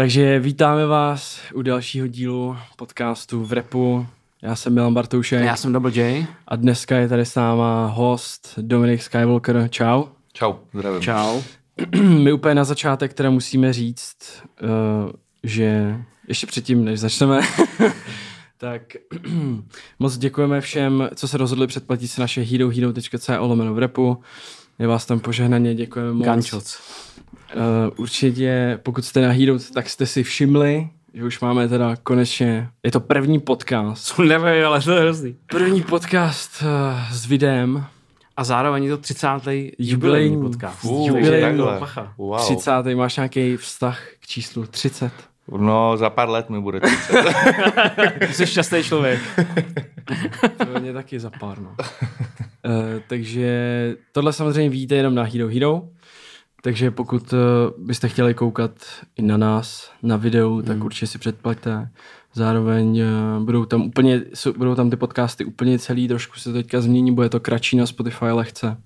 Takže vítáme vás u dalšího dílu podcastu v repu. Já jsem Milan Bartoušek. Já jsem Double J. A dneska je tady s náma host Dominik Skywalker. Čau. Čau, zdravím. Čau. My úplně na začátek teda musíme říct, uh, že ještě předtím, než začneme, tak moc děkujeme všem, co se rozhodli předplatit si naše herohero.co lomeno v repu. Je vás tam požehnaně, děkujeme moc. Gančoc. Uh, určitě, pokud jste na Hero, tak jste si všimli, že už máme teda konečně, je to první podcast. Co nevím, ale to je hrozný. První podcast uh, s videem. A zároveň je to 30. Jubilejní. jubilejní podcast. Uh, Jubilejní. Wow. 30. Máš nějaký vztah k číslu 30? No, za pár let mi bude 30. Jsi šťastný člověk. To mě taky za pár, no. Uh, takže tohle samozřejmě vidíte jenom na Hero Hero. Takže pokud uh, byste chtěli koukat i na nás, na videu, tak určitě si předplaťte. Zároveň uh, budou tam úplně, budou tam ty podcasty úplně celý, trošku se teďka změní, bude to kratší na Spotify lehce.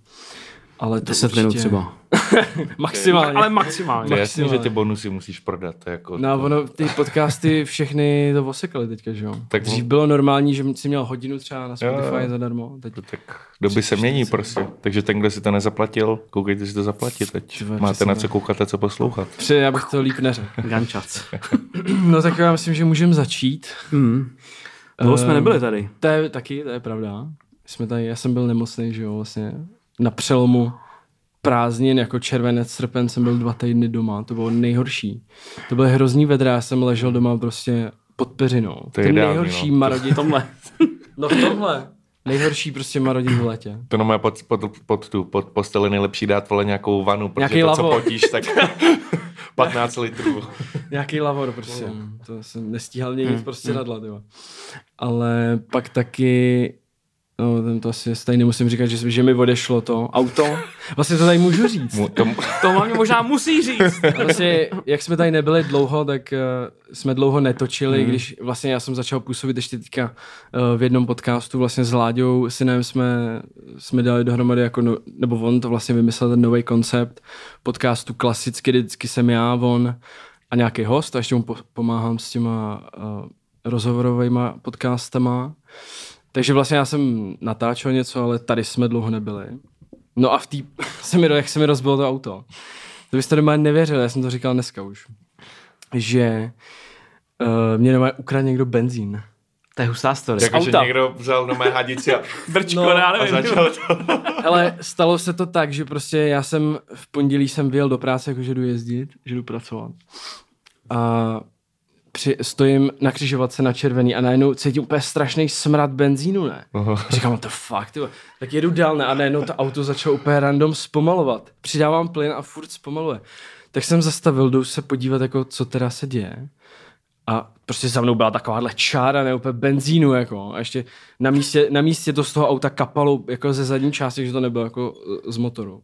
Ale to 10 minut určitě- třeba. Maximálně. Ale maximálně. To je jasný, že ty bonusy musíš prodat. Jako No, to, ono, ty podcasty všechny to osekaly teďka, že jo? Tak Dřív bylo normální, že si měl hodinu třeba na Spotify Jo, jo. zadarmo. Teď tak doby se mění prostě. Takže ten, kdo si to nezaplatil, koukejte si to zaplatit. Teď Ty vole, máte na co koukat a co poslouchat. Při, já bych to líp neřekl. Gančac. No tak já myslím, že můžeme začít. Hmm. Dlouho jsme Ehm, nebyli tady. To je taky, to je pravda. Jsme tady, já jsem byl nemocný, že jo, vlastně na přelomu prázdnin, jako červenec, srpen jsem byl dva týdny doma, to bylo nejhorší. To bylo hrozný vedra, já jsem ležel doma prostě pod peřinou. To je Ten ideální, nejhorší no. marodit. Tomhle. No v tomhle. Nejhorší prostě marodit v letě. To no pod, pod, pod, tu, pod posteli nejlepší dát vole nějakou vanu, protože Nějaký to, lavor. co potíš, tak 15 litrů. Nějaký lavor prostě. To jsem nestíhal mě nic prostě nadlat, jo. Ale pak taky No, ten to asi tady nemusím říkat, že, že mi odešlo to auto. Vlastně to tady můžu říct. To, To hlavně možná musí říct. Vlastně, jak jsme tady nebyli dlouho, tak uh, jsme dlouho netočili, hmm. když vlastně já jsem začal působit ještě teďka uh, v jednom podcastu vlastně s Láďou synem jsme, jsme dali dohromady jako, no, nebo on to vlastně vymyslel ten nový koncept podcastu klasicky, vždycky jsem já, on a nějaký host a ještě mu po, pomáhám s těma uh, rozhovorovými podcastama. Takže vlastně já jsem natáčel něco, ale tady jsme dlouho nebyli. No a v té, se mi, jak se mi rozbilo to auto. To byste doma nevěřili, já jsem to říkal dneska už. Že uh, mě doma ukradl někdo benzín. To je hustá story. jako, že auta. někdo vzal na mé hadici a, Brčko, No, já a nevím. začal to. Ale stalo se to tak, že prostě já jsem v pondělí jsem vyjel do práce, jako že jdu jezdit, že jdu pracovat. A při, stojím na křižovatce na červený a najednou cítím úplně strašný smrad benzínu, ne? Aha. Říkám, the fuck, tyhle. Tak jedu dál, ne? A najednou to auto začalo úplně random zpomalovat. Přidávám plyn a furt zpomaluje. Tak jsem zastavil, jdu se podívat, jako, co teda se děje. A prostě za mnou byla takováhle čára, ne úplně benzínu, jako. A ještě na místě, na místě to z toho auta kapalo jako ze zadní části, že to nebylo jako z motoru.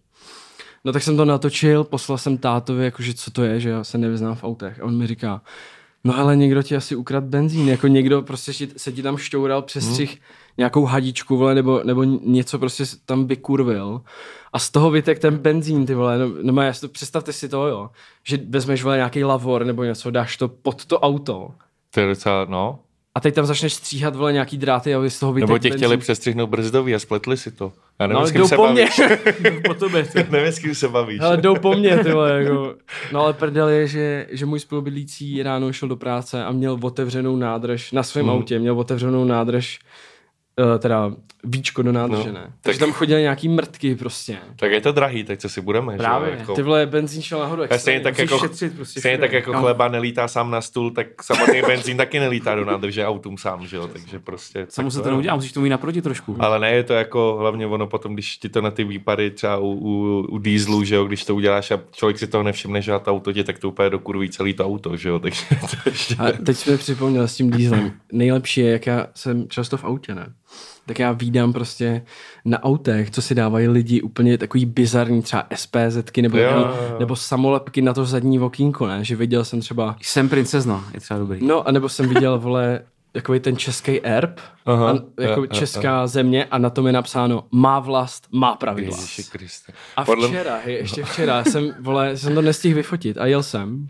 No tak jsem to natočil, poslal jsem tátovi, jakože co to je, že já se nevyznám v autech. A on mi říká, no hele, někdo ti asi ukradl benzín, jako někdo prostě se ti tam šťoural přes střih nějakou hadičku, vole, nebo, nebo něco prostě tam vykurvil. A z toho vytek ten benzín, ty vole, no, no má, to, představte si to, jo, že vezmeš, vole, nějaký lavor nebo něco, dáš to pod to auto To je docela, no. a teď tam začneš stříhat, vole, nějaký dráty a z toho vytek Nebo tě chtěli benzín. přestřihnout brzdový a spletli si to. Já nevím, No, s kým jdou se po bavíš. mně. Po tobě. ty. nevím, s kým se bavíš. Hele, jdou po mně, ty vole, jako. No ale prdel je, že, že můj spolubydlící ráno šel do práce a měl otevřenou nádrž na svém Mhm. autě, měl otevřenou nádrž, uh, teda víčko do nádrže, No, ne? tak- Takže tam chodily nějaký mrtky prostě. Tak je to drahý, tak co si budeme, Právě. že? Jako, Ty vole, benzín šel nahoru. a stejně tak, jako, šetřit prostě stejně tak jako No. chleba nelítá sám na stůl, tak samotný benzín taky nelítá do nádrže autům sám, že jo? Takže prostě... Samo tak se to neudělá, musíš to mít naproti trošku. Ale ne, je to jako hlavně ono potom, když ti to na ty výpady třeba u, u, u dieselu, že jo, když to uděláš a člověk si toho nevšimne, že a to auto tě tak to úplně dokurví celý to auto, že jo, takže to ještě... A teď jsme připomněl s tím dieselem. Nejlepší je, jak já jsem často v autě, ne? Tak já vídám prostě na autech, co si dávají lidi úplně takový bizarní třeba SPZky nebo, Jo, nebo, jo, jo. nebo samolepky na to zadní okýnko, ne? Že viděl jsem třeba Jsem princezna, je třeba dobrý. No, anebo jsem viděl, vole, takový ten český erb, Aha, a, jako jo, česká země a na tom je napsáno má vlast, má pravidla. Ježiši Kriste. A Podle- včera, hej, ještě včera jsem, vole, jsem to nestihl vyfotit a jel jsem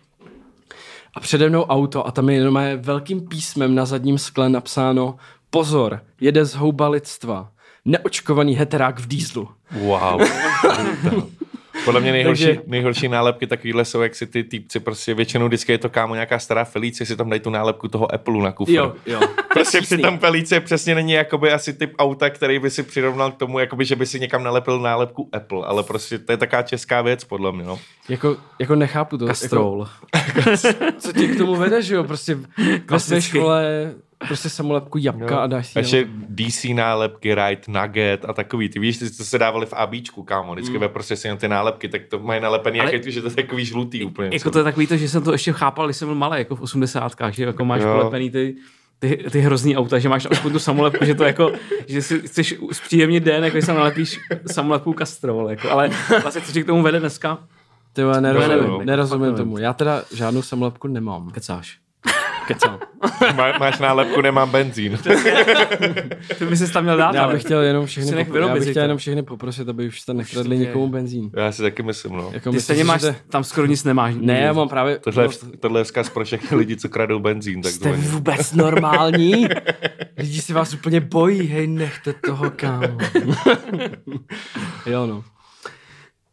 a přede mnou auto a tam je jenom velkým písmem na zadním skle napsáno pozor, jede z houba lidstva. Neočkovaný heterák v dýzlu. Wow. Podle mě nejhorší, Takže- nejhorší nálepky takovýhle jsou, jak si ty týpci prostě většinou vždycky je to kámo nějaká stará Felice, si tam dají tu nálepku toho Apple na kufr. Jo, jo. Prostě přísný. přitom Felice přesně není jakoby asi typ auta, který by si přirovnal k tomu, jakoby, že by si někam nalepil nálepku Apple, ale prostě to je taková česká věc, podle mě, no. Jako, jako nechápu to. Kastrol. Jako, co tě k tomu vede, že jo? Prostě ve své škole prostě samolepku jabka a dáš si Ještě jenom- DC nálepky, Right, Nugget a takový. Ty víš, ty to se dávali v ABčku, kámo. Vždycky mm. ve prostě si jenom ty nálepky, tak to mají nalepený, Ale- jak je, že to je takový žlutý úplně. Jako to je takový to, že jsem to ještě chápal, když jsem byl malý, jako v osmdesátkách, že jako máš Jo. polepený ty, ty, ty hrozný auta, že máš aspoň tu samolepku, že to jako, že si chceš zpříjemnit den, jako když tam nalepíš samolepku kastrol, jako, ale vlastně co tě k tomu vede dneska? Ty nerozumím, nerozumím, tomu. Já teda žádnou samolepku nemám. Kecáš. Kecám. Má, máš nálepku, nemám benzín. Ty bys si tam měl dát, Já bych chtěl jenom všechny, popro- já bych chtěl jenom všechny poprosit, aby už jste nekradli nikomu benzín. Já si taky myslím, no. Jako Ty stejně máš, že- tam skoro nic nemáš. Ne, já mám právě... Tohle, je, no, tohle je vzkaz pro všechny lidi, co kradou benzín. Jste takzvaně. vůbec normální? Lidi si vás úplně bojí, hej, nechte toho, kámo. jo, no.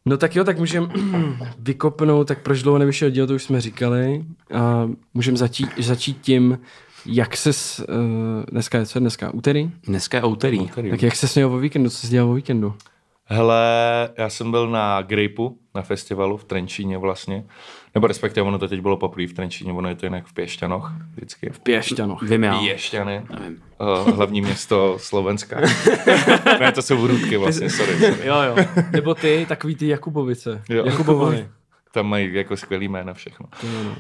No tak jo, tak můžeme vykopnout, tak proč dlouho nevyšel díl, to už jsme říkali. A můžeme začít, začít tím, jak se uh, dneska je co je dneska? Úterý? Dneska je úterý. Tady. Tak jak se směl o víkendu, co jsi dělal o víkendu? Hele, já jsem byl na Grapeu, na festivalu v Trenčíně vlastně. Nebo respektive ono to teď bylo poprvé v Trenčíně, ono je to jinak v Pěšťanoch vždycky. V Pěšťanoch. Vím já. Pěšťany, Nevím. uh, hlavní město Slovenska. ne, to jsou Vrůdky vlastně, sorry. sorry. Jo, jo. Nebo ty, takový ty Jakubovice. Jo. Jakubovovi. Tam mají jako skvělý jména všechno.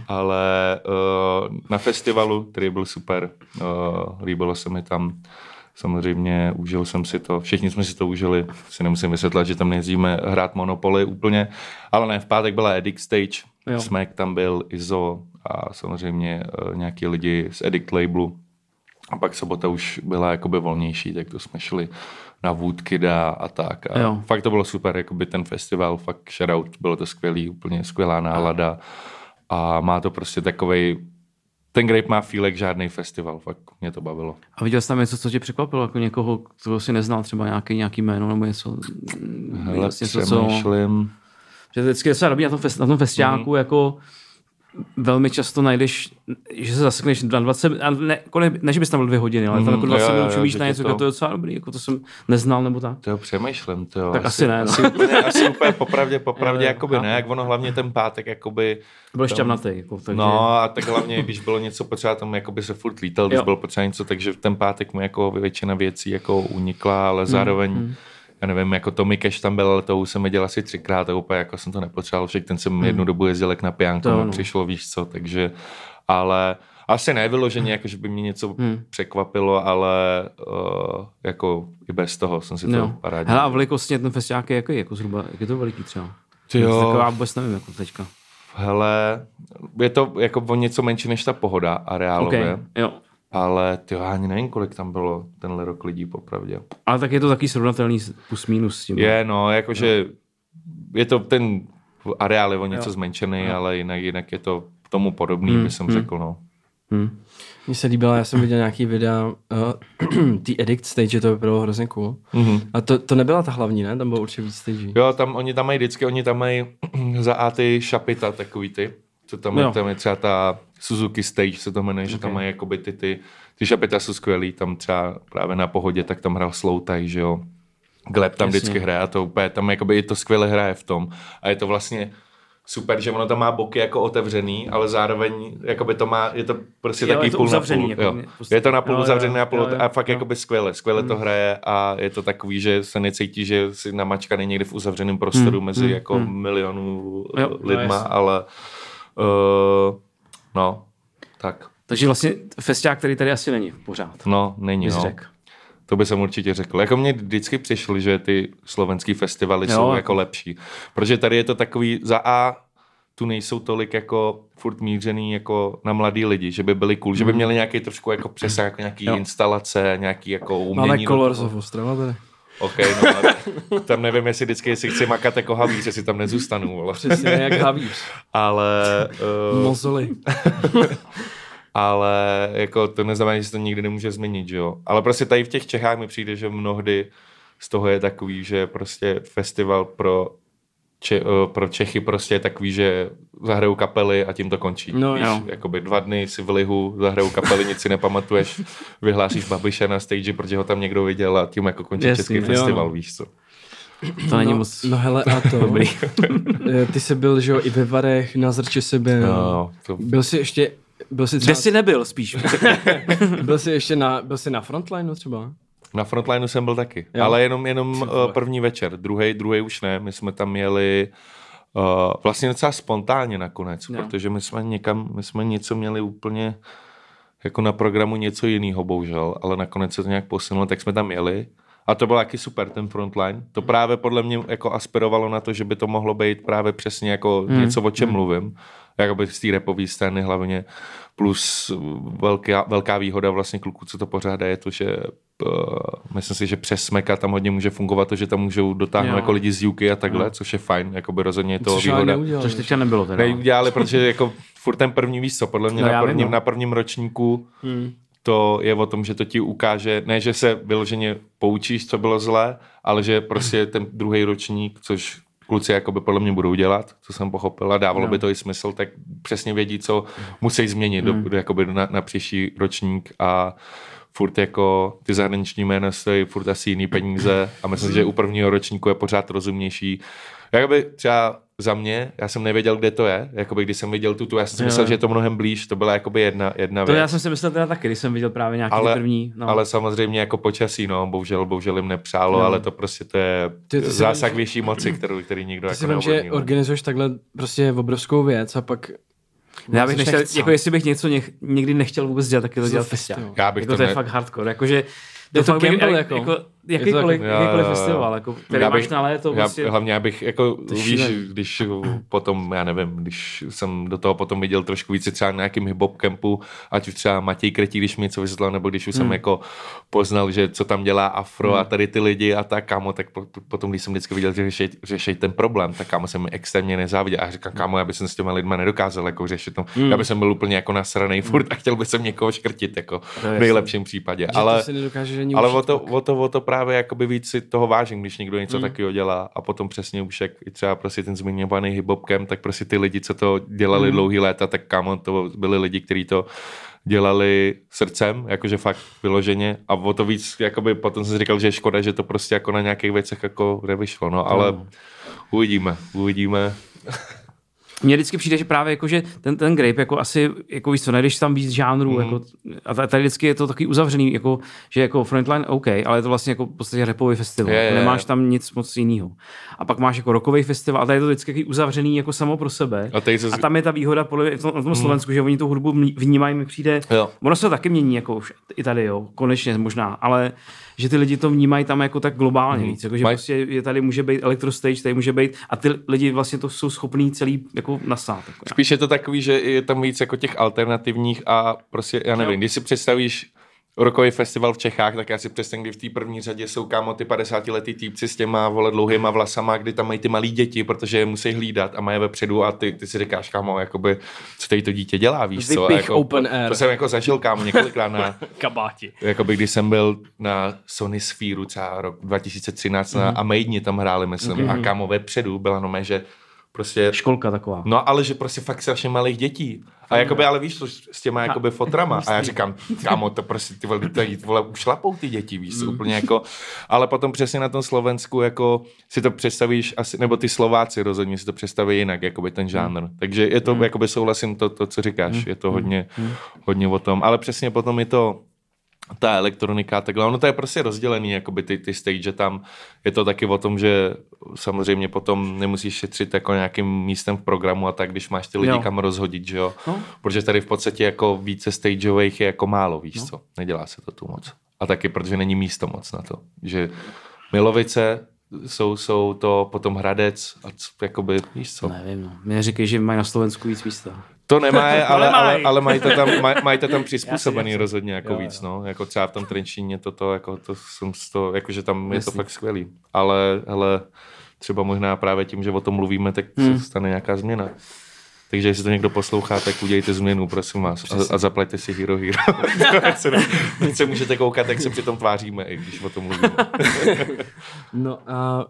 Ale uh, na festivalu, který byl super, uh, líbilo se mi tam. Samozřejmě užil jsem si to, všichni jsme si to užili, si nemusím vysvětlit, že tam nejezdíme hrát Monopoly úplně, ale ne, v pátek byla Edict Stage, Jo. Smack tam byl, Izo a samozřejmě uh, nějaký lidi z Edict labelu. A pak sobota už byla jakoby volnější, tak to jsme šli na Woodkida a tak. A Jo. fakt to bylo super, jakoby ten festival, fakt shoutout, bylo to skvělý, úplně skvělá nálada. A má to prostě takovej, ten Grape má jak žádný festival, fakt mě to bavilo. A viděl jsi tam něco, co tě překvapilo, jako někoho, koho si neznal, třeba nějaký, nějaký jméno nebo něco? Hele, něco, co... Že vždycky je docela dobrý na tom, fest, na tom festiáku, mm-hmm. jako velmi často najdeš, že se zasekneš na 20, a ne, jako ne, že bys tam byl dvě hodiny, ale tam jako Mhm, 20 jo, jo, minut čumíš na něco, to- to... je docela dobrý, jako to jsem neznal nebo tak. To jo, přemýšlím, to jo. Tak asi ne, no. Asi úplně, asi úplně popravdě, popravdě, Jo, jakoby ne, jak ono hlavně ten pátek, jakoby, Byl šťavnatý, jako, takže... No a tak hlavně, když bylo něco potřeba, tam jakoby se furt lítal, když Jo. bylo potřeba něco, takže v ten pátek mu jako většina věcí jako unikla, ale zároveň, mm, já nevím, jako Tommy Cash tam byl, ale to už jsem viděl asi třikrát a úplně jako jsem to nepotřeboval, však ten jsem jednu dobu jezdil jak na to ano. přišlo, víš co, takže, ale asi nevyloženě, jako, že by mě něco Hmm. překvapilo, ale uh, jako i bez toho jsem si to Jo. parádně. Hele, a velikostně ten festiák je jaký, jako zhruba, jak je to veliký třeba? Ty jo. Taková vůbec nevím, jako teďka. Hele, je to jako o něco menší než ta pohoda a reálově. Okay. Jo. Ale ty ani nevím, kolik tam bylo tenhle rok lidí, popravdě. Ale tak je to taky srovnatelný plus minus s tím. Je, no, jakože je to ten areál je o něco Jo. zmenšený, ale jinak, jinak je to tomu podobný, Hmm, by jsem hmm. řekl, no. Hm. Mně se líbilo, já jsem viděl nějaký videa, uh, ty Edict stage, to bylo hrozně cool. Mhm. A to, to nebyla ta hlavní, ne? Tam bylo určitě víc stage. Jo, tam, oni tam mají vždycky, oni tam mají za A ty šapita, takový ty, co tam, je, Jo. tam je třeba ta Suzuki Stage, se to jmenuje, že tam mají jakoby ty, ty, ty šapita jsou skvělý, tam třeba právě na pohodě, tak tam hrál Sloutaj, že jo. Gleb tam Jasně. vždycky hraje a to úplně, tam jakoby i to skvěle hraje v tom. A je to vlastně super, že ono tam má boky jako otevřený, ale zároveň jakoby to má, je to prostě Jo, taky je to půl na půl. jako jo. prostě- Je to na půl jo, jo, uzavřený, na půl jo, jo, a fakt jo. jakoby skvěle, skvěle to hraje a je to takový, že se necítí, že si namačkaný někde v uzavřeném prostoru Hmm, mezi hmm, jako hmm. milionů Jo, no lidma, jasně. ale uh, no, tak, Takže vlastně festiák, který tady asi není pořád. no, není, no. řekl. To by jsem určitě řekl. Jako mně vždycky přišly, že ty slovenský festivaly Jo, jsou jako- jako lepší. Protože tady je to takový, za A, tu nejsou tolik jako furt mířený jako na mladý lidi, že by byli cool, že by měli nějaký trošku jako přesah, jako nějaký Jo. instalace, nějaký jako umění. Máme Colors of Ostrava tady. OK, no, ale tam nevím, jestli vždycky, jestli chci makat jako havíř, jestli tam nezůstanu, vole. Přesně jak havíř. Ale, uh, Mozoli. ale jako to neznamená, že se to nikdy nemůže změnit, že jo. Ale prostě tady v těch Čechách mi přijde, že mnohdy z toho je takový, že prostě festival pro Če, uh, pro Čechy prostě je takový, že zahrajou kapely a tím to končí. No, Víš, jo. Jakoby dva dny si v lihu, zahrajou kapely, nic si nepamatuješ, vyhlásíš Babiše na stage, protože ho tam někdo viděl a tím jako končí Jasný, český jo, festival, no. víš co. To není no, moc No hele, a to. dobrý. Eh, Ty jsi byl, že jo, i ve Varech, na Zrče se byl. No, to, Byl jsi ještě, byl jsi třeba, Kde jsi nebyl spíš? byl jsi ještě na, byl jsi na frontlineu třeba? Na frontlineu jsem byl taky, Jo. ale jenom, jenom uh, první večer, druhý, druhý už ne, my jsme tam jeli uh, vlastně docela spontánně nakonec, Jo. protože my jsme někam, my jsme něco měli úplně jako na programu něco jiného, bohužel, ale nakonec se to nějak posunulo, tak jsme tam jeli. A to byl taky super, ten frontline. To právě podle mě jako aspirovalo na to, že by to mohlo být právě přesně jako Hmm. něco, o čem mluvím. Jakoby z té repové scény hlavně. Plus velká, velká výhoda vlastně kluků, co to pořádá, je to, že uh, myslím si, že přes Smeka tam hodně může fungovat to, že tam můžou dotáhnout Jo. jako lidi z UK a takhle, což je fajn, jakoby rozhodně je to Což výhoda. neudělal. Což teďka nebylo teda. Neudělali, protože jako furt ten první víc co, podle mě No, na, vím, prvním, no. na prvním ročníku Hmm. to je o tom, že to ti ukáže, ne, že se vyloženě poučíš, co bylo zlé, ale že prostě ten druhý ročník, což kluci jakoby podle mě budou dělat, co jsem pochopil a dávalo No. by to i smysl, tak přesně vědí, co musí změnit Hmm. do, jakoby na, na příští ročník a furt jako ty zahraniční jména stojí furt asi jiný peníze a myslím že u prvního ročníku je pořád rozumnější. Jakoby třeba za mě, já jsem nevěděl, kde to je, jakoby když jsem viděl tu, tu já jsem si Jo. myslel, že je to mnohem blíž, to byla jakoby jedna, jedna To věc. já jsem si myslel teda taky, když jsem viděl právě nějaký Ale- ty první. No. Ale samozřejmě jako počasí, no, bohužel, bohužel jim nepřálo, No. ale to prostě to je Ty- to si zásah vem- vyšší moci, kterou, který nikdo Ty jako si vím, že no. organizuješ takhle prostě obrovskou věc a pak... já bych Jsi nechtěl, nechcel. jako jestli bych něco někdy nechtěl vůbec dělat, tak je to dělat festival. festival. Já bych jako to to je ne- fakt hardcore, jakože Je to bych- gamble, jako, jako. jako jakýkoliv, taky- jakýkoliv jo. festival, jako, který Já máš bych- na léto, Já, prostě, hlavně já bych, jako, víš, když potom, já nevím, když jsem do toho potom viděl trošku více třeba na nějakým hip-hop kempu, ať už třeba Matěj Kretí, když mi něco vysvětlil, nebo když už Hmm. jsem jako poznal, že co tam dělá Afro a tady ty lidi a tak, kámo, tak po- potom, když jsem vždycky viděl, že řešej, řešej ten problém, tak kámo jsem mi extrémně nezáviděl. A já říkám, kámo, já bych s těma lidma nedokázal jako řešit to. Hmm. Já bych byl úplně jako nasranej furt a chtěl bych jsem někoho škrtit, jako To v nejlepším případě. Že Ale to si nedokážeš ani ale o to, o, to, o to právě jakoby víc si toho vážím, když někdo něco Mm. mm. takového dělá a potom přesně už jak i třeba prostě ten zmiňovaný hip-hopkem, tak prostě ty lidi, co to dělali Mm. mm. dlouhý léta, tak kámo, to byli lidi, kteří to dělali srdcem, jakože fakt vyloženě a o to víc, jakoby potom jsem si říkal, že je škoda, že to prostě jako na nějakých věcech jako nevyšlo, no, ale No. uvidíme, uvidíme. Mně vždycky přijde, že právě jako, že ten, ten grape jako asi, jako víš co, najdeš tam víc žánrů, Mhm. mm. jako, a ta- tady vždycky je to takový uzavřený, jako, že jako Frontline OK, ale je to vlastně jako v podstatě rapový festival, Je, je, je. nemáš tam nic moc jiného. A pak máš jako rockový festival, a tady je to vždycky uzavřený jako samo pro sebe. A se... A tam je ta výhoda podle mě v tom, v tom Slovensku, že oni tu hudbu vnímají, mi přijde, Jo. ono se to taky mění, jako už i tady, jo, konečně možná, ale že ty lidi to vnímají tam jako tak globálně Mhm. víc, jako, že Maj- prostě je tady může být elektrostage, tady může být, a ty lidi vlastně to jsou schopní celý jako nasát. Jako, Spíš je to takový, že je tam víc jako těch alternativních a prostě, já nevím, Jo. když si představíš rokový festival v Čechách, tak já si představím, kdy v té první řadě jsou kámo ty 50 letý týpci s těma vole dlouhýma vlasama, kdy tam mají ty malí děti, protože je musí hlídat a mají je vepředu a ty, ty si říkáš, kámo, jakoby, co tady to dítě dělá, víš co? A Vypich jako, open air. To jsem jako zažil, kámo, několikrát na, Kabáti. jakoby, když jsem byl na Sony Sphere třeba rok 2013 Mhm. mm. na Amaidni tam hráli, myslím, mm. a kámo, vepředu byla no že prostě Školka taková. No, ale že prostě fakt strašně malých dětí. A jakoby, ale víš, to s těma jakoby fotrama. A já říkám, kámo, to prostě ty vole, to jít, vole, ušlapou ty děti, víš, mm. úplně jako. Ale potom přesně na tom Slovensku, jako si to představíš, asi, nebo ty Slováci rozhodně si to představí jinak, jakoby ten žánr. Mm. Takže je to, mm. jakoby souhlasím to, to, co říkáš, mm. je to hodně, mm. hodně o tom. Ale přesně potom je to, ta elektronika, takhle, ono to je prostě rozdělený, jakoby ty, ty stage tam, je to taky o tom, že samozřejmě potom nemusíš šetřit jako nějakým místem v programu a tak, když máš ty lidi Jo. kam rozhodit, že jo, No. protože tady v podstatě jako více stageových je jako málo, víš no. co, nedělá se to tu moc. A taky, protože není místo moc na to, že Milovice jsou, jsou to potom Hradec a jakoby, víš co, Nevím, no. Mě říkají, že mají na Slovensku víc místa. To nemá, ale, ale, nemají. ale mají to tam, maj, mají to tam přizpůsobený Jasně, rozhodně jako Jo, víc, no. Jako třeba v tom Trenčíně toto, jako to jsem z toho, jakože tam je to Jasně. fakt skvělý. Ale, hele, třeba možná právě tím, že o tom mluvíme, tak Hmm. se stane nějaká změna. Takže jestli to někdo poslouchá, tak udělejte změnu, prosím vás. A, a zaplaťte si Hero Hero. Ať se, můžete koukat, jak se přitom tváříme, i když o tom mluvíme. No a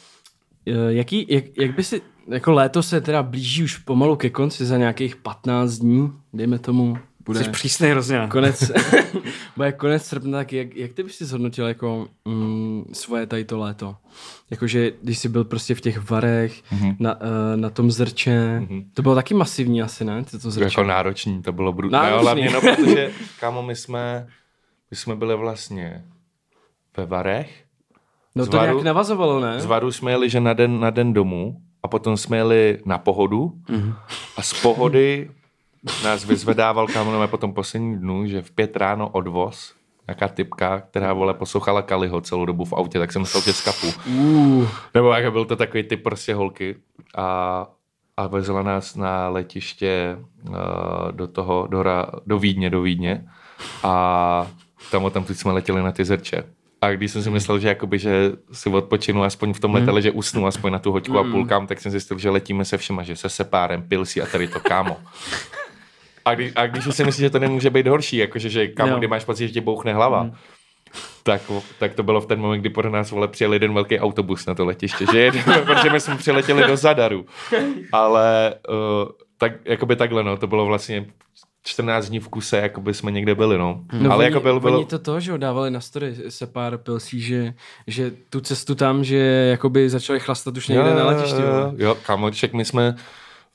jaký, jak, jak by si, jako léto se teda blíží už pomalu ke konci za nějakých 15 dní, dejme tomu, bude Jsi přísnej hrozně. konec, bude konec srpna, tak jak, jak ty bys si zhodnotil jako mm, svoje tady to léto? Jakože když jsi byl prostě v těch varech, mm-hmm. na, uh, na tom zrče, mm-hmm. to bylo taky masivní asi, ne? To, to zrče. jako náročný, to bylo brutální. Náročný. No, hlavně no, protože, kámo, my jsme, my jsme byli vlastně ve Varech, no to Varu- nějak navazovalo, ne? z Varu jsme jeli, že na den, na den domů a potom jsme jeli na pohodu Mhm. a z pohody nás vyzvedával kámo po tom posledním dnu, že v pět ráno odvoz, nějaká typka, která vole poslouchala Kaliho celou dobu v autě, tak jsem myslel, že z kapu. Uh, Nebo jako byl to takový typ prostě holky a, a vezla nás na letiště uh, do toho, do, Ra, do Vídně, do Vídně a tam o tam jsme letěli na ty zrče. A když jsem si myslel, že, jakoby, že si odpočinu aspoň v tom letadle, že usnu aspoň na tu hoďku a půlkám, tak jsem zjistil, že letíme se všema, že se sepárem, pilsí a tady to kámo. A, když, a když si myslíš, že to nemůže být horší, jakože že kámo, Jo. kdy máš pocit, že ti bouchne hlava, tak, tak to bylo v ten moment, kdy pod nás vole přijel jeden velký autobus na to letiště, že jeden, protože my jsme přiletěli do Zadaru. Ale uh, tak, jakoby takhle, no, to bylo vlastně 14 dní v kuse, jakoby jsme někde byli, no. No Ale oni, jako byl, bylo, oni to to, že jo, dávali na story se pár pilsí, že, že tu cestu tam, že jakoby začali chlastat už někde na letišti. Jo, jo, kámo, však my jsme,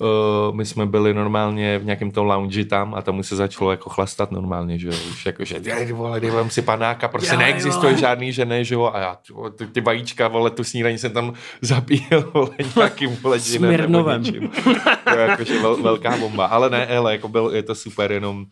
uh, my jsme byli normálně v nějakém tom lounge tam a tam už se začalo jako chlastat normálně, že jo, už jako, že dej, vole, dej, vem si panáka, prostě neexistuje žádný, že ne, že jo, a já, ty, ty, vajíčka, vole, tu snídaní jsem tam zapíjel, vole, nějakým, vole, Smirnovem. něčím. To je jakože vel, velká bomba, ale ne, hele, jako byl, je to super, jenom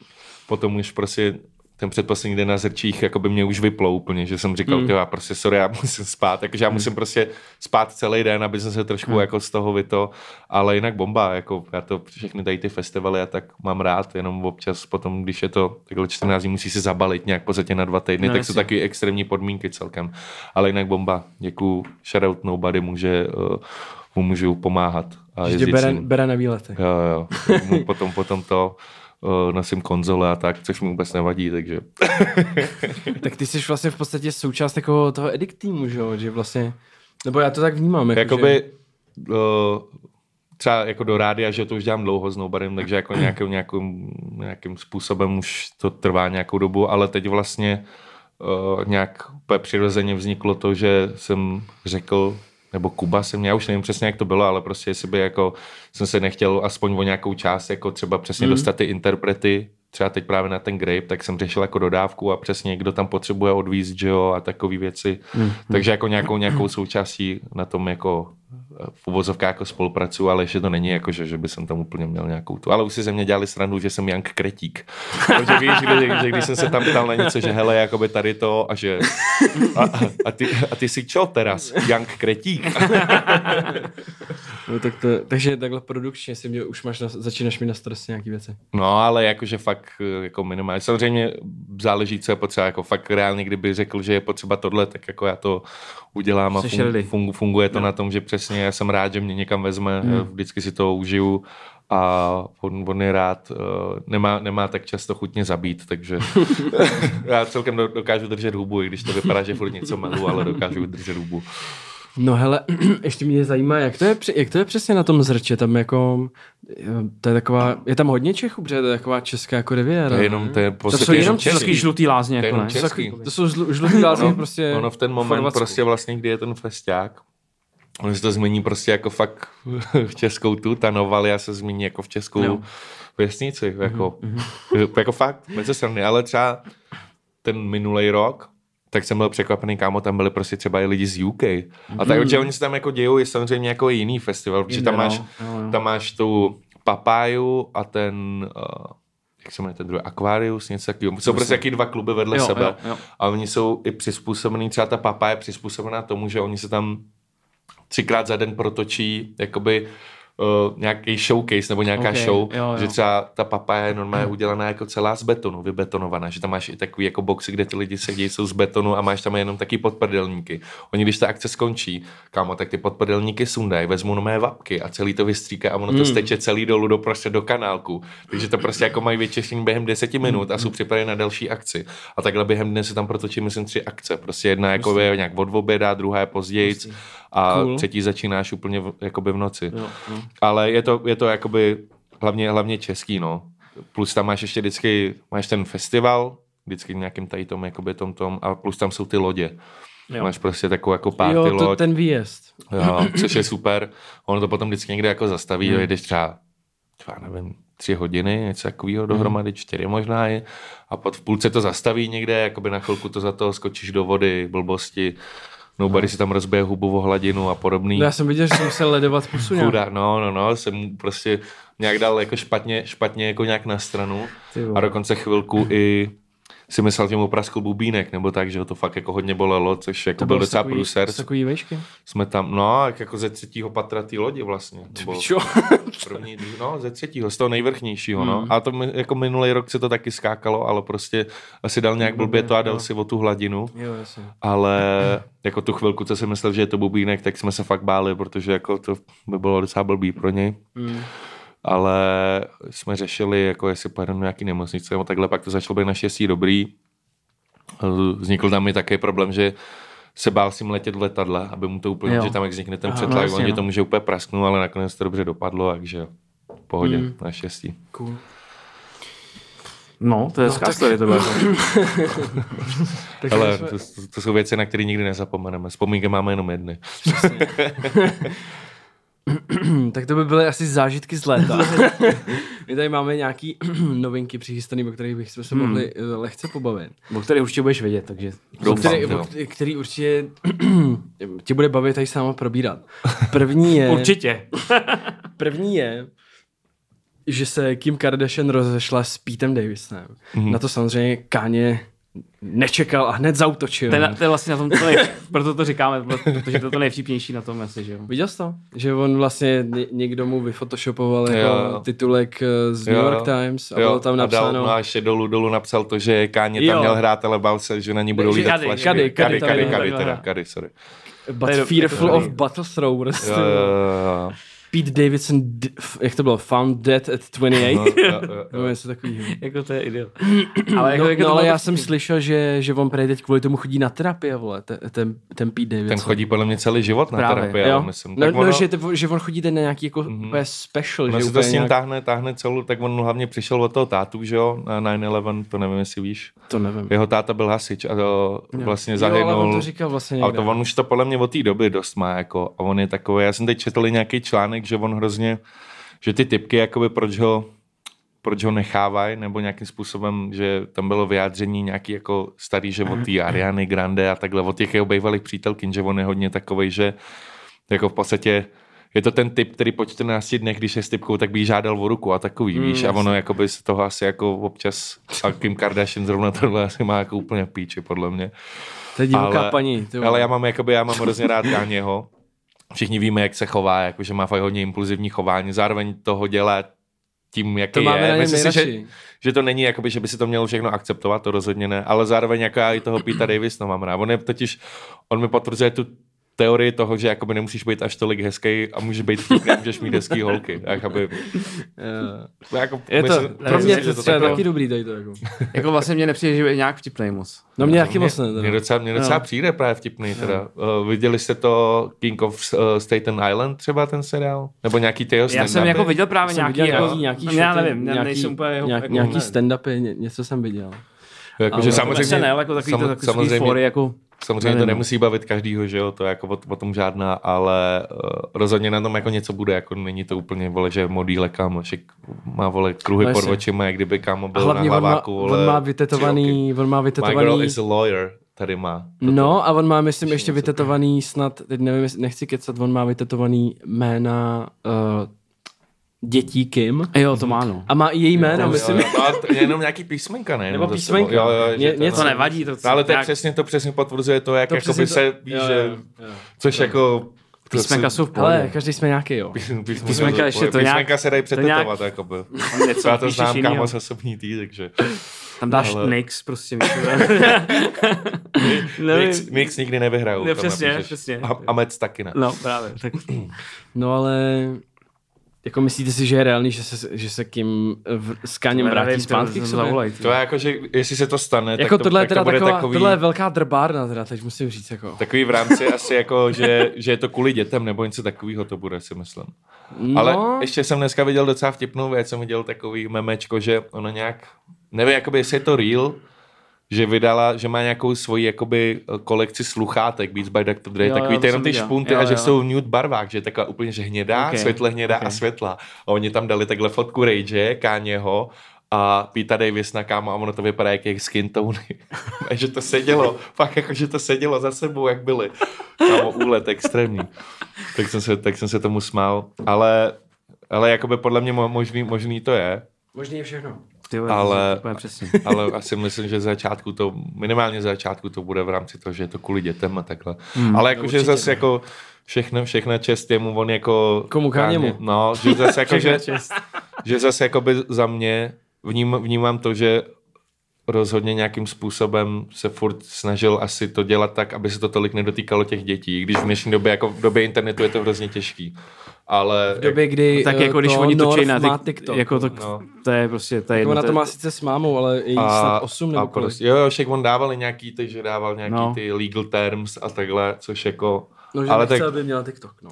potom už prostě ten předposlední den na zrčích jako by mě už vyplo úplně, že jsem říkal, mm. já prostě sorry, já musím spát, takže já musím prostě spát celý den, aby jsem se trošku mm. jako z toho vyto, ale jinak bomba, jako já to všechny tady ty festivaly a tak mám rád, jenom občas potom, když je to takhle 14 dní, musí se zabalit nějak v podstatě na dva týdny, No, tak jsou taky extrémní podmínky celkem, ale jinak bomba, děkuju, shoutout nobody může, uh, mu můžu pomáhat. A Že tě jezdit bere, bere na výlety. Jo, jo. Mu potom, potom to nosím konzole a tak, což mi vůbec nevadí, takže Tak ty jsi vlastně v podstatě součást takového toho edict týmu, že jo? Že vlastně, nebo já to tak vnímám. Jako, jakoby že, uh, třeba jako do rádia, že to už dělám dlouho s Nobarem, takže jako nějakým, nějakým, nějakým způsobem už to trvá nějakou dobu, ale teď vlastně uh, nějak úplně přirozeně vzniklo to, že jsem řekl, nebo Kuba jsem, já už nevím přesně, jak to bylo, ale prostě jestli by jako jsem se nechtěl aspoň o nějakou část, jako třeba přesně mm. dostat ty interprety, třeba teď právě na ten Grape, tak jsem řešil jako dodávku a přesně kdo tam potřebuje odvízt, že jo, a takové věci. Mm. Takže jako nějakou, nějakou součástí na tom jako v uvozovkách jako spolupracuju, ale ještě to není jako, že, že by jsem tam úplně měl nějakou tu. Ale už si ze mě dělali srandu, že jsem Jank Kretík. Takže víš, že, že, když jsem se tam ptal na něco, že hele, jakoby tady to a že a, a, ty, a ty si čo teraz? Jank Kretík. no, tak to, takže takhle produkčně si mě už máš na, začínáš mi na starosti nějaký věci. No, ale jakože fakt jako minimálně. Samozřejmě záleží, co je potřeba. Jako fakt reálně, kdyby řekl, že je potřeba tohle, tak jako já to udělám a Jsi fun, fun, funguje to no. na tom, že přesně já jsem rád, že mě někam vezme, hmm. vždycky si to užiju a on, on je rád, uh, nemá, nemá tak často chutně zabít, takže já celkem do- dokážu držet hubu, i když to vypadá, že furt něco melu, ale dokážu držet hubu. No hele, ještě mě zajímá, jak to je, jak to je přesně na tom zrče, tam jako, to je taková, je tam hodně Čechů, protože to je taková česká jako riviera. To je jenom, to je v podstatě jenom jenom český. Žlutý lázně, To jako ne? To, to jsou žlu, žlutý lázně Ono- prostě Ono v ten moment Chorvatsku. prostě vlastně, kdy je ten festiák, ono se to změní prostě jako fakt v českou tu, ta Novalia se změní jako v českou Jo. vesnici, jako, mm-hmm. jako fakt, bez strany, ale třeba ten minulý rok, tak jsem byl překvapený, kámo, tam byli prostě třeba i lidi z UK. A tak, že oni se tam jako dějou, je samozřejmě jako jiný festival, protože tam máš, no. Tam máš tu papáju a ten, uh, jak se jmenuje ten druhý, Aquarius, něco takového. Jsou prostě jaký dva kluby vedle Jo, sebe. jo, jo. A oni jsou i přizpůsobený, třeba ta papa je přizpůsobená tomu, že oni se tam třikrát za den protočí jakoby uh, nějaký showcase nebo nějaká Okay, show, jo, jo. že třeba ta papaja je normálně udělaná jako celá z betonu, vybetonovaná, že tam máš i takový jako boxy, kde ty lidi sedí, jsou z betonu a máš tam jenom taky podprdelníky. Oni, když ta akce skončí, kámo, tak ty podprdelníky sundají, vezmou na mé vapky a celý to vystříká a ono to steče celý dolů do prostě do kanálku. Takže to prostě jako mají vyčeštění během deseti minut a jsou připraveni na další akci. A takhle během dne se tam protočí, myslím, tři akce. Prostě jedna jako je nějak od oběda, druhá je později a Cool. třetí začínáš úplně v, jakoby v noci. Jo, jo. Ale je to, je to jakoby hlavně, hlavně český, no. Plus tam máš ještě vždycky, máš ten festival, vždycky nějakým tady tom, jakoby tom, tom, a plus tam jsou ty lodě. Jo. Máš prostě takovou jako party Jo, to, loď, ten výjezd. jo, což je super. Ono to potom vždycky někde jako zastaví, Hmm. hmm. jedeš třeba, třeba nevím, tři hodiny, něco takového dohromady, čtyři možná je, a pod v půlce to zastaví někde, jakoby na chvilku to za to skočíš do vody, blbosti, nobody si tam rozbije hubu o hladinu a podobný. No já jsem viděl, že jsem musel ledovat pusu. Chudák, no, no, no, jsem prostě nějak dal jako špatně, špatně jako nějak na stranu a dokonce chvilku i si myslel, že mu praskl bubínek, nebo tak, že ho to fakt jako hodně bolelo, což jako byl bylo docela takový- průser. z Takový vejšky? Jsme tam, no, jak jako ze třetího patra té lodi vlastně. To Čo? první, no, ze třetího, z toho nejvrchnějšího, no. Hmm. A to jako minulý rok se to taky skákalo, ale prostě asi dal nějak blbě to a dal si o tu hladinu. Jo, jasně. Ale jako tu chvilku, co si myslel, že je to bubínek, tak jsme se fakt báli, protože jako to by bylo docela blbý pro něj. Mm. Ale jsme řešili, jako jestli pojedeme do nějaký nemocnice, nebo takhle, pak to začalo být naštěstí dobrý. Vznikl tam i takový problém, že se bál si letět v letadle, aby mu to úplně, Jo. že tam jak vznikne ten přetlak, no no, jasně, on že no. to může úplně prasknout, ale nakonec to dobře dopadlo, takže v pohodě, Mm. naštěstí. Cool. No, to je hezká story, to bylo. Tak Ale to, to, jsou věci, na které nikdy nezapomeneme. Vzpomínky máme jenom jedny. tak to by byly asi zážitky z léta. My tady máme nějaký novinky přichystaný, o kterých bychom se mohli eh, lehce pobavit. O který určitě budeš vědět, takže... Doufám, který, jo. o který- určitě tě bude bavit tady sama probírat. První je, Určitě. první je, že se Kim Kardashian rozešla s Petem Davisem. Mm-hmm. Na to samozřejmě Káně nečekal a hned zautočil. To je, na- to je vlastně na tom, to nej, proto to říkáme, protože to je to nejvtipnější na tom asi, že jo. Viděl jsi to? Že on vlastně ně- někdo mu vyfotoshopoval jako Jo. titulek eh, z New Jo, York Times a bylo tam a dal, napsáno... no a ještě dolů, dolů napsal to, že Káně Jo. tam měl hrát, ale bál se, že na ní budou lítat Kady, flašky. Kady, Kady, Kady Kady, Kady, Kady, sorry. But fearful of battle throw. Jo, jo, jo, jo. Pete Davidson, jak to bylo, found dead at 28? No, jo, jo, něco takového. Jako to je idiot. Ale, jako, No, jako no to ale já prostě- jsem slyšel, že, že on prej teď kvůli tomu chodí na terapie, vole, te- ten, ten Pete Davidson. Ten chodí podle mě celý život na Právě. terapii, jo? myslím. No, Tak no ono, že, že on chodí ten na nějaký jako mm-hmm. special, no že si to s ním nějak... táhne, táhne celou, tak on hlavně přišel od toho tátu, že jo, na 9-11, to nevím, jestli víš. To nevím. Jeho táta byl hasič a to vlastně Jo, ale on zahynul. to říkal vlastně Ale někde. to on už to podle mě od té doby dost má, jako, a on je takový, já jsem teď četl i nějaký článek, že on hrozně, že ty typky, jakoby proč ho, proč ho nechávají, nebo nějakým způsobem, že tam bylo vyjádření nějaký jako starý, že od té Ariany Grande a takhle, od těch jeho bývalých přítelkyň, že on je hodně takový, že jako v podstatě je to ten typ, který po 14 dnech, když je s typkou, tak by jí žádal o ruku a takový, mm, víš, a ono jakoby z toho asi jako občas, a Kim Kardashian zrovna tohle asi má jako úplně píči, podle mě. To je divoká ale- paní. Ale já mám, jakoby, já mám hrozně rád Kanyeho. Všichni víme, jak se chová, jako, že má fakt hodně impulzivní chování. Zároveň toho dělá tím, jaký to máme je. Myslím si, že, že, to není, jakoby, že by si to mělo všechno akceptovat, to rozhodně ne. Ale zároveň jako já i toho Pita Davis no, mám rád. On je totiž, on mi potvrzuje tu teorii toho, že jakoby nemusíš být až tolik hezký a může být vtipný, můžeš mít hezký holky. Jakoby, Jo. jako, Je to- myslím, Pro mě to je tak taky dobrý tady to. Jako. Jako vlastně mě nepřijde, že je nějak vtipnej moc. No mě taky Mě, moc ne. mě docela, mě docela No. přijde právě vtipný teda. Uh, viděli jste to King of uh, Staten Island třeba ten seriál? Nebo nějaký ty Já jsem jako viděl právě Jsem nějaký, jako, nějaký, nějaký já nevím, nějaký, nejsem úplně jeho, nějak, jako, nějaký ne, stand-upy, ně, něco jsem viděl. Jako, že to samozřejmě, SNL, jako takový, sam- to, takový samozřejmě, fóry, jako, samozřejmě to nevím, no. nemusí bavit každýho, že jo, to je jako o, o tom žádná, ale uh, rozhodně na tom jako něco bude, jako není to úplně, vole, že modíle kámo, že má, vole, kruhy No pod očima, jak kdyby kámo byl hlavně na on má, hlaváku, vole, on má vytetovaný, on má My girl vytetovaný, is a lawyer, tady má. no a on má, myslím, ještě vytetovaný snad, teď nevím, nechci kecat, on má vytetovaný jména uh, dětí Kim. jo, to má, no. A má i její jméno, Jo, myslím. jo, jo, a jenom nějaký písmenka, ne? Nebo písmenka. Jo, jo, že Ně- to- něco- To nevadí, to No, ale to je nějak- přesně to přesně potvrzuje to, jak To přesně jakoby to- se, víš, jo, že, jo, jo. což jako Písmenka jsou v pohodě. Ale každý jsme nějaký, jo. Písmenka ještě to nějak- Písmenka se dají nějak- přetetovat, jakoby. něco Já to znám kámo z osobní tý, takže... Tam dáš Ale- Nix prostě. Mix, mix nikdy nevyhrajou. Ne, přesně, přesně. A, a Mec taky ne. No právě. Tak No ale jako myslíte si, že je reálný, že se, že se kým v, s Káněm vrátí nevím, zpátky to k sobě? To je jako, že jestli se to stane, Jako tak to, tohle je tak teda to bude taková, takový, tohle je velká drbárna teda, teď musím říct jako. takový v rámci asi jako, že, že je to kvůli dětem, nebo něco takového to bude, si myslím. No, Ale ještě jsem dneska viděl docela vtipnou věc, jsem viděl takový memečko, že ona nějak, nevím, jakoby, jestli je to real, že vydala, že má nějakou svoji jakoby kolekci sluchátek Beats by Dr. Dre, Jo, takový jo, ty jenom ty viděl. špunty Jo, a že jo. jsou nude barvách, že je taková úplně že hnědá, Ok, světle hnědá ok. a světla. A oni tam dali takhle fotku Rage, Kanyeho a Pita Davis na kámo a ono to vypadá jak jejich skin tony. a že to sedělo, fakt jako, že to sedělo za sebou, jak byly. Kámo, úlet extrémní. Tak jsem se, tak jsem se tomu smál. Ale, ale jakoby podle mě mo- možný, možný to je. Možný je všechno. Ty vole, Ale- přesně. Ale asi myslím, že začátku to, minimálně začátku to bude v rámci toho, že je to kvůli dětem a takhle. Hmm, ale jakože určitě, zase no. jako všechno, všechna čest jemu, on jako... Komu, Kanyemu? No, že zase jako, že, že zase jako by za mě vním, vnímám to, že rozhodně nějakým způsobem se furt snažil asi to dělat tak, aby se to tolik nedotýkalo těch dětí, když v dnešní době, jako v době internetu je to hrozně těžký. Ale V době, kdy Tak eh, jako když to oni točí na má tik, TikTok. jako to, No. to je prostě, to je jako jedno. ona to je- má sice s mámou, ale jí snad 8 nebo kolik. prostě, jo, jo, však on dával i nějaký ty, že dával nějaký No. ty legal terms a takhle, což jako, No, že ale nechce, tak aby měla TikTok, no.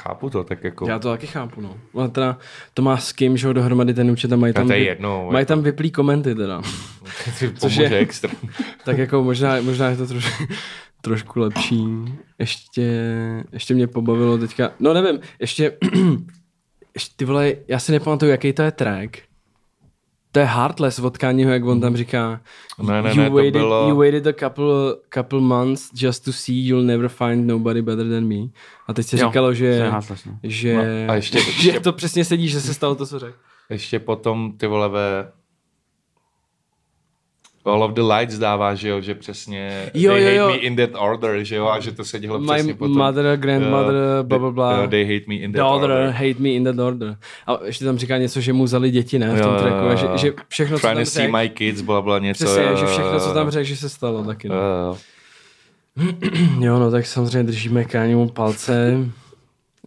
chápu to, tak jako, Já to taky chápu, no. Ale teda to má s kým, že jo, dohromady ten účet a mají tam, to je vy- jedno, mají tam vyplý komenty teda. ty což je- extra. tak jako možná, možná je to troš, trošku lepší. Ještě, ještě mě pobavilo teďka, no nevím, ještě, ještě ty vole, já si nepamatuju, jaký to je track. To je Heartless od Kanyeho, jak on tam říká Ne, ne, you, ne, to waited, bylo- you waited a couple, couple months just to see you'll never find nobody better than me. A teď se Jo, říkalo, to že, je Heartless, no. že, No, a ještě- že ještě- to přesně sedí, že se stalo to, co řekl. Ještě potom ty vole ve All of the Lights dává, že jo, že přesně Jo, they jo, hate jo. me in that order, že jo, a že to se dělo My přesně potom. mother, grandmother, Jo, bla, bla, bla. jo, They hate me in that Daughter, order. hate me in that order. A ještě tam říká něco, že mu vzali děti, ne, v tom tracku. A že, že všechno, co Trying tam to see řekl, my kids, bla, bla, něco. přesně, jo, že všechno, co tam řekl, že se stalo taky. No. jo, jo. No tak samozřejmě držíme Káňomu palce.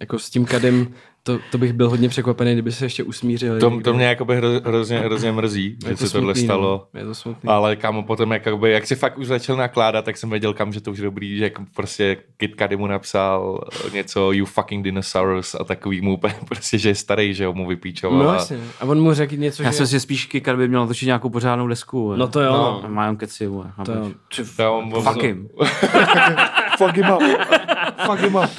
Jako s tím kadem, to, to bych byl hodně překvapený, kdyby se ještě usmířili. To, to mě jakoby hro, hrozně, hrozně mrzí, Je že to se tohle smutný, stalo. No. Je to smutný. Ale kámo, potom jak, jakoby, jak si fakt už začal nakládat, tak jsem věděl kam, že to už je dobrý, že jako prostě Kid Cudi mu napsal něco you fucking dinosaurs a takový mu úplně prostě, že je starý, že ho mu vypíčoval. No a- jasně. A on mu řekl něco, Já že... jsem si spíš Kikar by měl točit nějakou pořádnou desku. No to jo, No. no. Má jenom keci, To jo. Fuck him. fuck him up. Fuck him up.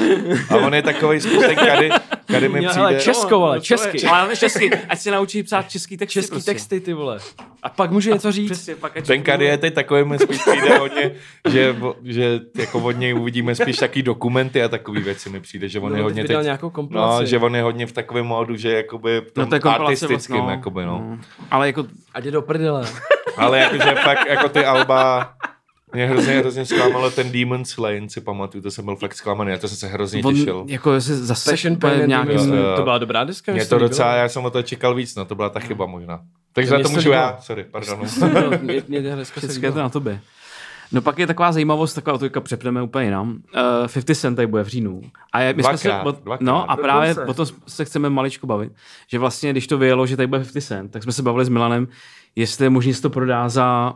A on je takový ten Cudi, Cudi mi Jo, přijde... ale No, co je? česky. Ale hlavně česky, ať se naučí psát český texty. Český prostě. texty, ty vole. A pak může něco říct. Přesně, pak ať Ten Cudi je teď takový, mi spíš přijde hodně, že, že jako od něj uvidíme spíš taky dokumenty a takový věci mi přijde, že on No, je hodně teď, nějakou no, že on je hodně v takovém módu, že jakoby v tom No to je kompilace artistickém, vlastně, jakoby, no. no. Ale jako, Ať je do prdele. Ale jakože fakt, jako ty Alba, mě hrozně, hrozně zklamalo ten Demon's Lane, si pamatuju, to jsem byl fakt zklamaný, já to jsem se hrozně on, těšil. jako se zase Pain jo. To byla dobrá deska. Mě se to docela, já jsem o to čekal víc, no to byla ta chyba možná. Takže To to se můžu já, sorry, pardon. No, Mě, mě ta deska se to na tobě. No pak je taková zajímavost, taková to teďka přepneme úplně jinam. Uh, 50 Cent tady bude v říjnu. A je, my jsme se, Dvakrát, dvakrát. no a právě Dokonce. o tom se chceme maličko bavit, že vlastně, když to vyjelo, že tady bude 50 Cent, tak jsme se bavili s Milanem, jestli je se to prodá za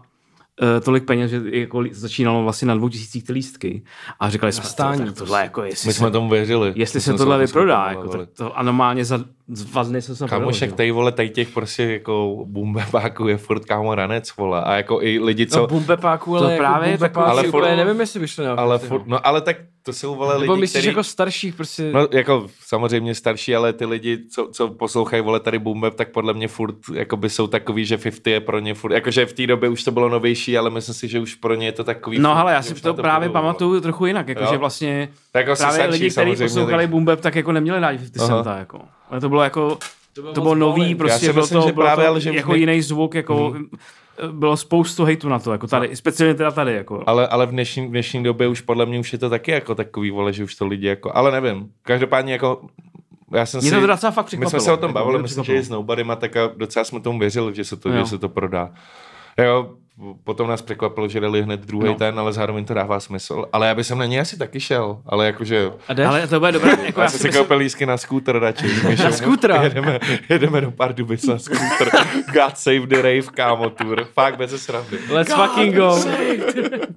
tolik peněz, že jako začínalo vlastně na dvou tisících ty lístky. A říkali jsme, stání to, tohle jako, jestli My se, jsme tomu věřili. jestli se tohle vyprodá, jako, tak to a normálně za dva dny se však že jo. tady, vole, tady těch prostě jako bumbebáků je furt kámo ranec, vole. A jako i lidi, co... No, bumbepáku, ale To jako právě bumbepáku taková- Ale si furt- úplně nevím, jestli vyšlo na ale, fifty, furt, no, ale tak to jsou, vole, Nebo lidi, myslíš který... jako starších prostě... No, jako samozřejmě starší, ale ty lidi, co, co poslouchají, vole, tady Boom Bap, tak podle mě furt jakoby jsou takový, že 50 je pro ně furt, jakože v té době už to bylo novější, ale myslím si, že už pro ně je to takový... No hele, já si to na právě vole. pamatuju trochu jinak, jako Jo. že vlastně Tak asi právě starší lidi, kteří samozřejmě, poslouchali tak- Bap, tak jako neměli rádi 50 Aha. Centa, jako. Ale to bylo jako, to bylo, moc nový, bavit. prostě bylo myslím, to, že bylo právě, to ale že jako ne- jiný zvuk, jako eh, bylo spoustu hejtu na to, jako tady, speciálně teda tady, jako. Ale, ale v, dnešní, v dnešní době už podle mě už je to taky jako takový, vole, že už to lidi jako, ale nevím, každopádně jako já jsem Mě si, to docela fakt my jsme se o tom jako, bavili, mě myslím, že i s Nobodym tak a docela jsme tomu věřili, že se to, Jo. že se to prodá. Jo, potom nás překvapilo, že dali hned druhý No. ten, ale zároveň to dává smysl. Ale já bych sem na něj asi taky šel, ale jakože... A? Ale to bude dobré, jako Já jsem si koupil lísky na skútr radši. Na skútra? Jedeme, jedeme do Pardubic na skútr. God save the rave, kámo, tour. Fakt bez srandy. Let's fucking go.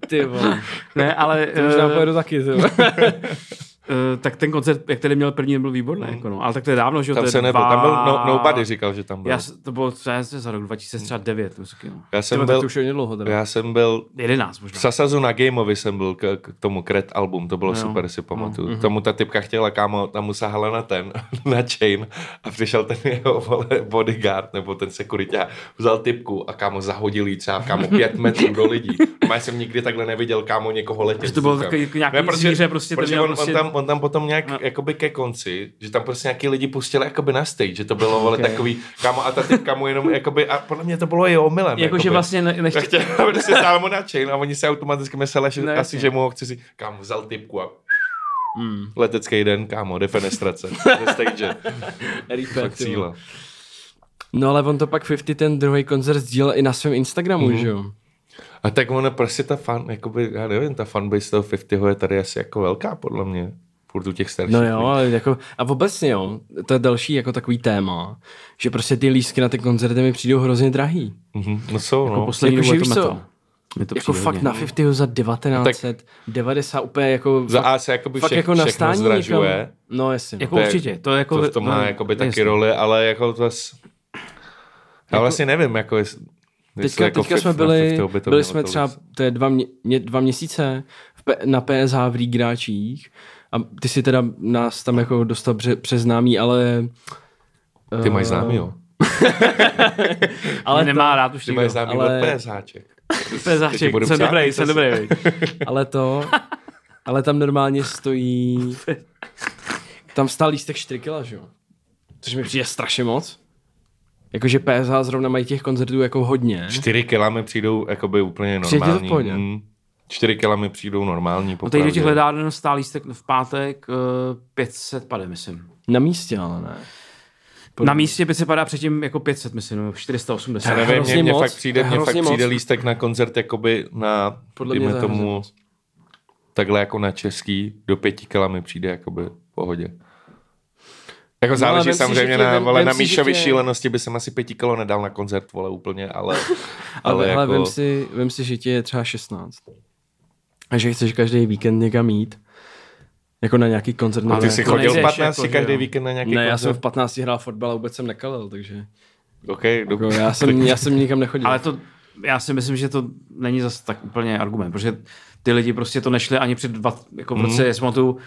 Ty vole. ne, ale To možná eh, pojedu taky. Eh, tak ten koncert, jak tady měl první, byl výborný, jako no. ale tak to je dávno, že jo, Tam to je se nebyl, dva... tam byl no, Nobody říkal, že tam byl. Já, to bylo třeba za rok 2009, to taky, no. Já jsem tak byl, to už je dlouho. Teda. já jsem byl 11 v možná. Sasazu na Gameovi jsem byl k, k tomu Kret album, to bylo No. super, si pamatuju. Tomu ta typka chtěla, kámo, tam mu sahala na ten, na chain a přišel ten jeho vole, bodyguard nebo ten security vzal typku a kámo zahodil jí třeba kámo pět metrů do lidí. Já jsem nikdy takhle neviděl, kámo, někoho letět. To bylo takový jako nějaký protože- zvíře, prostě to protože on, prostě... on, tam, on tam potom nějak, No. jakoby ke konci, že tam prostě nějaký lidi pustili jakoby na stage, že to bylo vole Okay. takový, kámo, a ta typka mu jenom, jakoby, a podle mě to bylo i omylem. Jakože vlastně ne, nechtěl... se stál mu na chain a oni se automaticky mysleli, že No, asi, jasně. že mu ho chci si, kámo, vzal typku a Hmm. letecký den, kámo, defenestrace. ze stage. Fakt síla. No ale on to pak 50 ten druhý koncert sdílel i na svém Instagramu, Mhm. že jo? A tak ono prostě ta fan, jakoby, já nevím, ta fanbase toho 50 je tady asi jako velká, podle mě. Furt u těch starších. No jo, ale jako, a obecně jo, to je další jako takový téma, že prostě ty lístky na ty koncerty mi přijdou hrozně drahý. Mhm, No jsou, Jako no. poslední dobu je to to jako přijde fakt hodně. na 50 za 1990 úplně jako... Za fakt, A se jakoby fakt vše, jako všechno nastání zdražuje. někam. No jasně. Jako To je- určitě, to je jako... To v tom má no, jakoby taky jasný. roli, ale jako to... s- Já vlastně nevím, jako jest, jestli Teďka, jako teďka jsme na byli, 50 by to byli jsme třeba, to je dva, mě, dva měsíce na PSH v Rígráčích a ty si teda nás tam jako dostal pře, přes známý, ale... Ty máš eh, známý, jo? Ale nemá rád už Ty nikdo. máš známý ale- od PSHček. Pezáček, budu jsem psát. dobrý, jsem dobrý. Ale to, ale tam normálně stojí, tam stál lístek 4 kila, že jo? Což mi přijde strašně moc. Jakože PSH zrovna mají těch koncertů jako hodně. 4 kila mi přijdou jakoby úplně Přijde ti to v normální. pohodě? Mm. 4 kila mi přijdou normální. No teď do těch hledáren stál lístek v pátek uh, 500 pade, myslím. Na místě, ale ne. Na místě by se padá předtím jako 500, myslím, nebo 480. Já nevím, mně moc, fakt přijde, mně fakt přijde moc. lístek na koncert jakoby na, Podle Podle mě tomu, moc. takhle jako na český, do pěti kila mi přijde jakoby v pohodě. Jako ale záleží si, samozřejmě tě- na, vem- vole, vem na si, Míšovi tě- šílenosti by jsem asi pěti kilo nedal na koncert, vole, úplně, ale, Ale, ale ale jako... vem, si, vem si, že ti je třeba 16. A že chceš každý víkend někam jít. Jako na nějaký koncert. A ty ne- jsi to chodil v nejdeš, 15 jako, každý jo. víkend na nějaký Ne, já koncert? jsem v 15 hrál fotbal a vůbec jsem nekalil, takže OK, do... jako, já, jsem, já jsem nikam nechodil. Ale to, já si myslím, že to není zase tak úplně argument, protože ty lidi prostě to nešli ani před dva, jako v roce, mm. já pamatuju,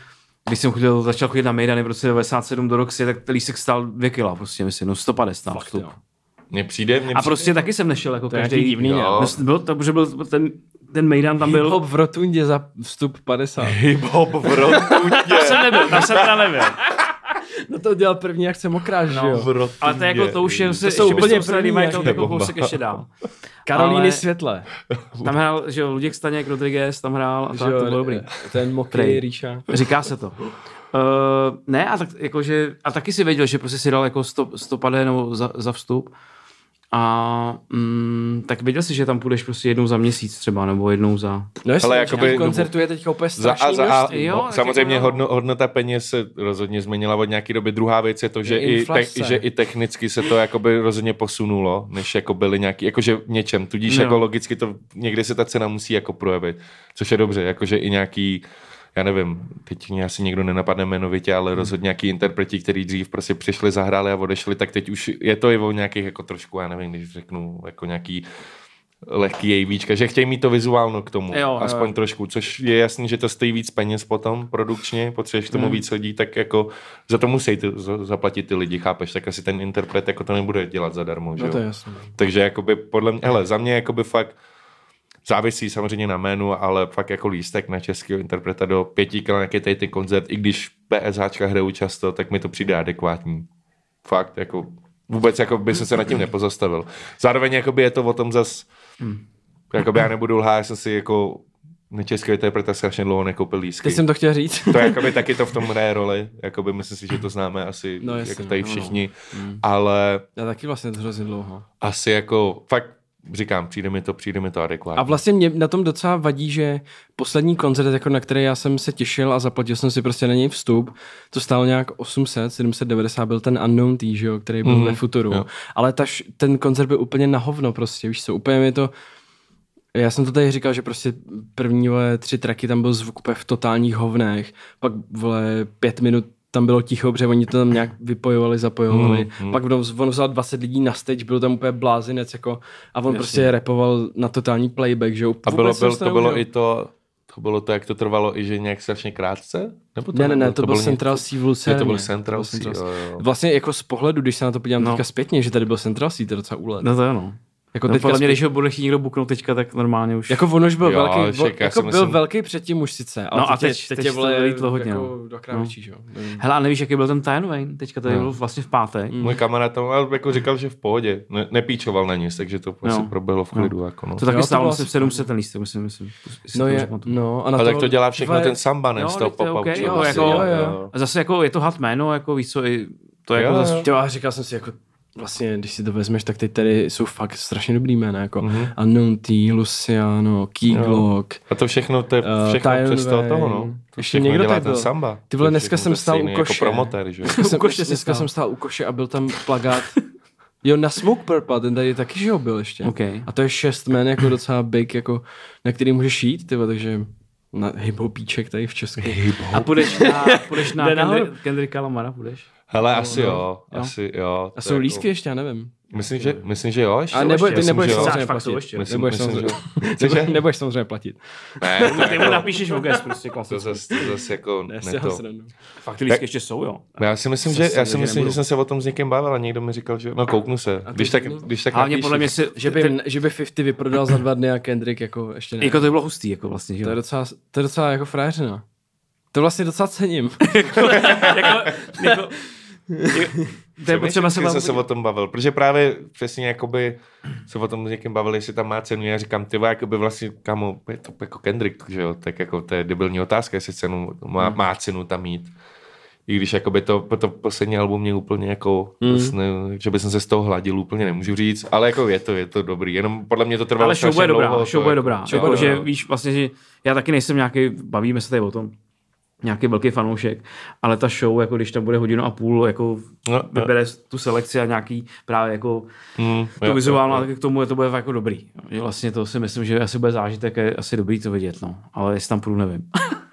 když jsem chodil, začal chodit na Mejdany v roce 97 do Roxy, tak ten lístek stál 2 kila, prostě myslím, no 150 stál Fakt, vstup. jo. Mně přijde, mně A přijde, prostě taky jsem nešel jako To každý. divný, jo. ne? Byl, to, že byl ten, ten Mejdan tam byl. Hip-hop v rotundě za vstup 50. hip-hop v rotundě. Tam jsem nebyl, tam jsem teda nebyl. No to dělal první akce mokráž, že v jo? rotundě. Ale to, je jako, to už je, To jsou úplně první, mají to jako kousek ještě dál. Karolíny Ale- světle. Tam hrál, že jo, Luděk Staněk, Rodriguez tam hrál a že tak, jo, to bylo dobrý. Ten mokrý. Ríša. Říká se to. Uh, ne, a, tak, jakože, a taky si věděl, že prostě si dal jako 100, 100 pade nebo za, za vstup. A mm, tak věděl si, že tam půjdeš prostě jednou za měsíc třeba, nebo jednou za... No jestli, Ale jakoby- jakoby, koncertu je teď úplně Za A, za A, množství. Jo, no, samozřejmě jako hodno, hodnota peněz se rozhodně změnila od nějaké doby. Druhá věc je to, že, Je i, te, že i technicky se to jakoby rozhodně posunulo, než jako byly nějaký, jakože v něčem. Tudíž No. jako logicky to někdy se ta cena musí jako projevit, což je dobře, jakože i nějaký já nevím, teď mě asi někdo nenapadne jmenovitě, ale rozhodně nějaký interpreti, kteří dřív prostě přišli, zahráli a odešli, tak teď už je to i o nějakých jako trošku, já nevím, když řeknu jako nějaký lehký AVčka, že chtějí mít to vizuálno k tomu, Jo, jo, aspoň jo. trošku, což je jasný, že to stojí víc peněz potom produkčně, potřebuješ k tomu Hmm. víc lidí, tak jako za to musí ty, za- zaplatit ty lidi, chápeš, tak asi ten interpret jako to nebude dělat zadarmo, že No to je jo? jasné. Takže jakoby podle mě, hele, za mě jakoby fakt závisí samozřejmě na jménu, ale fakt jako lístek na českého interpreta do pěti kil nějaký tady ten koncert, i když PSHčka hrajou často, tak mi to přijde adekvátní. Fakt, jako vůbec jako by jsem se nad tím nepozastavil. Zároveň jakoby je to o tom zas, Hmm. jakoby já nebudu lhát, já jsem si jako český interpreta strašně dlouho nekoupil lísky. Teď jsem to chtěl říct. To je jakoby taky to v tom hraje roli, jakoby myslím si, že to známe asi No no, jasně, jako tady no, no. všichni, Mm. ale Já taky vlastně to hrozně dlouho. asi jako fakt říkám, přijde mi to, přijde mi to adekvátně. A vlastně mě na tom docela vadí, že poslední koncert, jako na který já jsem se těšil a zaplatil jsem si prostě na něj vstup, to stálo nějak 800, 790, byl ten Unknown T, že jo, který byl Mhm, mm-hmm. ve Futuru. jo. Ale ta, ten koncert byl úplně na hovno prostě, víš co, úplně mi to... Já jsem to tady říkal, že prostě první vole, tři traky tam byl zvuk úplně v totálních hovnech, pak vole, pět minut tam bylo ticho, protože oni to tam nějak vypojovali, zapojovali. Hmm, hmm. Pak on, on vzal 20 lidí na stage, byl tam úplně blázinec jako, a on Jasně. prostě repoval na totální playback, že jo. A bylo, byl, to bylo i to, to bylo to, jak to trvalo, i že nějak strašně krátce? Nebo to Ne, ne, ne, nebylo? to, byl bylo Central Sea v Lucerně. To byl To Central Sea. Vlastně jako z pohledu, když se na to podívám No. no. teďka zpětně, že tady byl Central Sea, to je docela úlet. No to je no. Jako No, teďka podle mě, když ho bude chtít někdo buknout teďka, tak normálně už. Jako on už byl Jo, velký, však jako byl myslím- velký předtím už sice, ale No a teď, teď- je, teď, je to vole vylítlo hodně, jako no. No. větší, že jo. Nevím. Hele, a nevíš, jaký byl ten Time Wayne? Teďka tady No. byl vlastně v pátek. Mm. Můj kamarád tam jako říkal, že v pohodě, ne, nepíčoval na nic, takže to asi Jo. proběhlo v klidu. Jako no. To taky Jo, to stálo asi asi 700 ten lístek, myslím, myslím. No to je, no. A na tak to dělá všechno ten samba, ne? Z toho to pop vlastně, jako- jo, jo. A zase jako je to hat jméno, jako víš co, i to jako jo. zase, říkal jsem si jako, vlastně, když si to vezmeš, tak teď tady jsou fakt strašně dobrý jména, jako Mhm. Unknown T, Luciano, Keyglock, A to všechno, to je Eh, všechno Tyron přes toho, toho, no. To Ještě někdo tady ten byl. samba. Ty vole, To je dneska jsem stál u koše. Jako promotér, že jo. jsem, U koše dneska stál. jsem stál u koše a byl tam plagát. Jo, na Smoke Purple, ten tady taky, že jo, byl ještě. OK. A to je šest men, jako docela big, jako, na který můžeš jít, tyvo, takže na hiphopíček tady v Česku. a půjdeš na, půjdeš na. Kendri- Kendricka Lamara, půjdeš? Hele, asi no. jo, Jo. asi jo. A To jsou je lístky ještě, já nevím. Myslím, že, myslím, že jo, ještě. A nebo, ještě, ty nebudeš samozřejmě platit. ještě. Myslím, Nebudeš myslím, samozřejmě, že nebudeš samozřejmě platit. Ne, to Ty mu jako, napíšeš Voges prostě to klasicky. zase, to zase jako Ne, to. Fakt ty lístky ještě jsou, jo. Já si myslím, že, já si myslím, že jsem se o tom s někým bavil a někdo mi říkal, že no kouknu se. Když tak, no. když tak Hlavně podle mě si, Že by, že by 50 vyprodal za dva dny a Kendrick jako ještě ne. jako to by bylo hustý, jako vlastně, že To je jo. docela, to je docela jako frajeřina. To vlastně docela cením. jako, jako, to je potřeba se jsem bavit. se o tom bavil, protože právě přesně jakoby se o tom s někým bavili, jestli tam má cenu. Já říkám, ty jakoby vlastně, kamo, je to jako Kendrick, že jo, tak jako to je debilní otázka, jestli cenu, má, Hmm. má cenu tam mít. I když jakoby to, to poslední album mě úplně jako, Hmm. vlastně, že by jsem se z toho hladil, úplně nemůžu říct, ale jako je to, je to dobrý, jenom podle mě to trvalo Ale show bude dobrá, dlouho, show to bude jako- dobrá. Jako, že víš vlastně, že já taky nejsem nějaký, bavíme se tady o tom, nějaký velký fanoušek, ale ta show, jako když tam bude hodinu a půl, jako No, no. vybere tu selekci a nějaký právě jako Mm, to jo, jo. tak k tomu je to bude jako dobrý. Že vlastně to si myslím, že asi bude zážitek, je asi dobrý to vidět, no. Ale jestli tam půjdu, nevím.